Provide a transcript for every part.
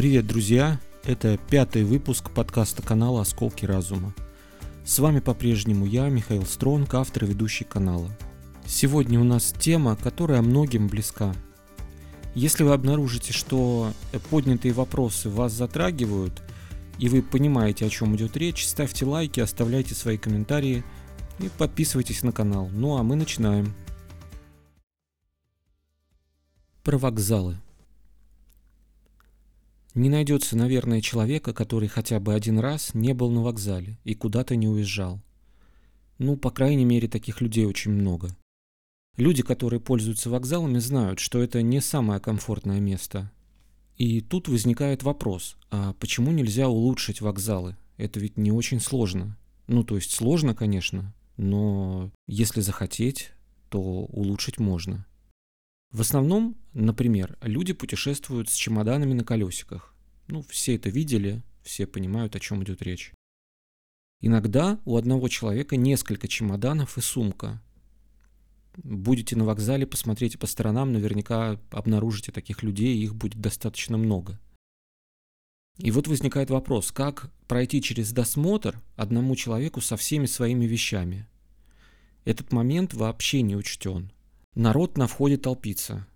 Привет, друзья! Это пятый выпуск подкаста канала «Осколки разума». С вами по-прежнему я, Михаил Стронг, автор и ведущий канала. Сегодня у нас тема, которая многим близка. Если вы обнаружите, что поднятые вопросы вас затрагивают, и вы понимаете, о чем идет речь, ставьте лайки, оставляйте свои комментарии и подписывайтесь на канал. Ну а мы начинаем. Про вокзалы. Не найдется, наверное, человека, который хотя бы один раз не был на вокзале и куда-то не уезжал. Ну, по крайней мере, таких людей очень много. Люди, которые пользуются вокзалами, знают, что это не самое комфортное место. И тут возникает вопрос, а почему нельзя улучшить вокзалы? Это ведь не очень сложно. Ну, то есть сложно, конечно, но если захотеть, то улучшить можно. В основном, например, люди путешествуют с чемоданами на колесиках. Ну, все это видели, все понимают, о чем идет речь. Иногда у одного человека несколько чемоданов и сумка. Будете на вокзале, посмотрите по сторонам, наверняка обнаружите таких людей, их будет достаточно много. И вот возникает вопрос, как пройти через досмотр одному человеку со всеми своими вещами. Этот момент вообще не учтен. Народ на входе толпится.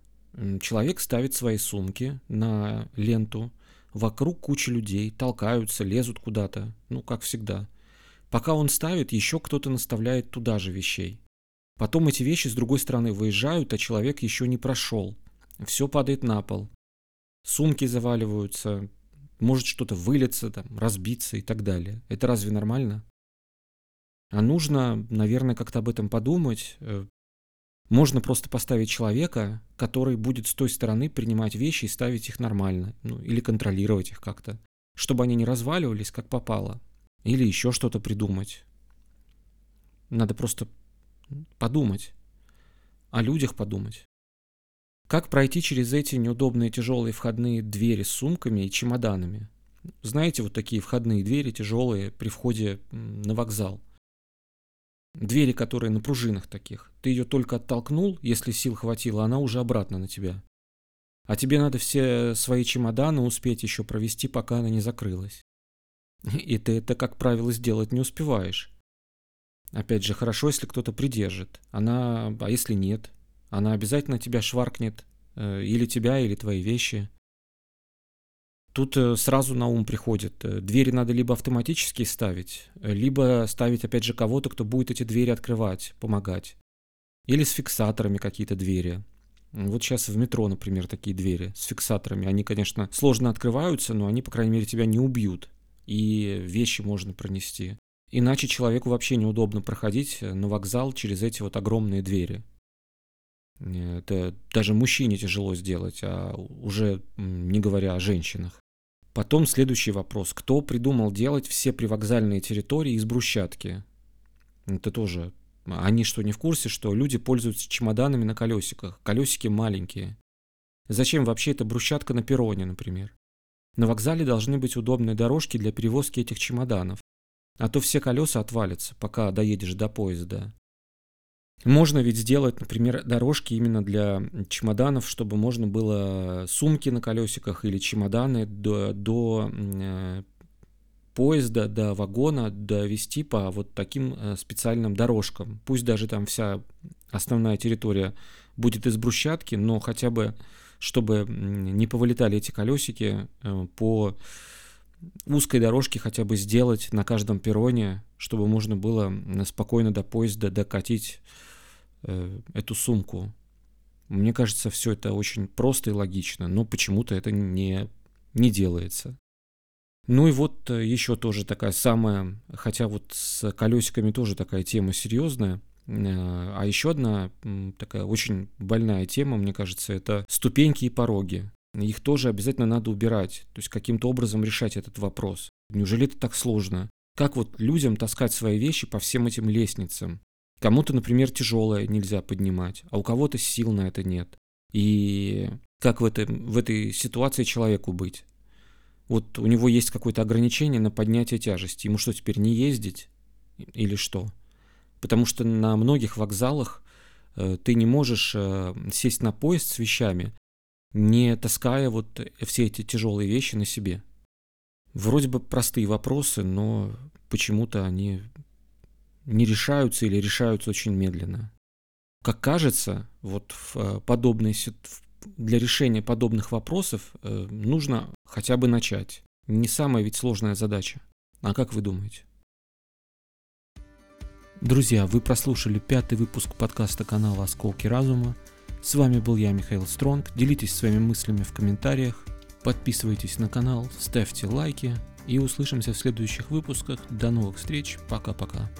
Человек ставит свои сумки на ленту, вокруг куча людей, толкаются, лезут куда-то, ну, как всегда. Пока он ставит, еще кто-то наставляет туда же вещей. Потом эти вещи с другой стороны выезжают, а человек еще не прошел. Все падает на пол. Сумки заваливаются, может что-то вылиться, там, разбиться и так далее. Это разве нормально? А нужно, наверное, как-то об этом подумать, э, можно просто поставить человека, который будет с той стороны принимать вещи и ставить их нормально, ну, или контролировать их как-то, чтобы они не разваливались, как попало, или еще что-то придумать. Надо просто подумать, о людях подумать. Как пройти через эти неудобные тяжелые входные двери с сумками и чемоданами? Знаете, вот такие входные двери тяжелые при входе на вокзал – Двери, которые на пружинах таких. Ты ее только оттолкнул, если сил хватило, она уже обратно на тебя. А тебе надо все свои чемоданы успеть еще провести, пока она не закрылась. И ты это, как правило, сделать не успеваешь. Опять же, хорошо, если кто-то придержит. Она, а если нет? Она обязательно тебя шваркнет. Э, или тебя, или твои вещи. Тут э, сразу на ум приходит, э, двери надо либо автоматически ставить, э, либо ставить опять же кого-то, кто будет эти двери открывать, помогать. Или с фиксаторами какие-то двери. Вот сейчас в метро, например, такие двери с фиксаторами. Они, конечно, сложно открываются, но они, по крайней мере, тебя не убьют. И вещи можно пронести. Иначе человеку вообще неудобно проходить на вокзал через эти вот огромные двери. Это даже мужчине тяжело сделать, а уже не говоря о женщинах. Потом следующий вопрос. Кто придумал делать все привокзальные территории из брусчатки? Это тоже... Они что, не в курсе, что люди пользуются чемоданами на колесиках? Колесики маленькие. Зачем вообще эта брусчатка на перроне, например? На вокзале должны быть удобные дорожки для перевозки этих чемоданов. А то все колеса отвалятся, пока доедешь до поезда. Можно ведь сделать, например, дорожки именно для чемоданов, чтобы можно было сумки на колесиках или чемоданы до, до э, поезда, до вагона довести по вот таким э, специальным дорожкам. Пусть даже там вся основная территория будет из брусчатки, но хотя бы, чтобы не повылетали эти колесики э, по узкой дорожке хотя бы сделать на каждом перроне, чтобы можно было спокойно до поезда докатить Э, эту сумку. Мне кажется, все это очень просто и логично, но почему-то это не, не делается. Ну и вот э, еще тоже такая самая, хотя вот с колесиками тоже такая тема серьезная, э, а еще одна такая очень больная тема, мне кажется, это ступеньки и пороги. Их тоже обязательно надо убирать, то есть каким-то образом решать этот вопрос. Неужели это так сложно? Как вот людям таскать свои вещи по всем этим лестницам? Кому-то, например, тяжелое нельзя поднимать, а у кого-то сил на это нет. И как в, этой в этой ситуации человеку быть? Вот у него есть какое-то ограничение на поднятие тяжести. Ему что, теперь не ездить? Или что? Потому что на многих вокзалах э, ты не можешь э, сесть на поезд с вещами, не таская вот все эти тяжелые вещи на себе. Вроде бы простые вопросы, но почему-то они не решаются или решаются очень медленно. Как кажется, вот в э, подобной для решения подобных вопросов э, нужно хотя бы начать. Не самая ведь сложная задача. А как вы думаете? Друзья, вы прослушали пятый выпуск подкаста канала «Осколки разума». С вами был я, Михаил Стронг. Делитесь своими мыслями в комментариях. Подписывайтесь на канал, ставьте лайки. И услышимся в следующих выпусках. До новых встреч. Пока-пока.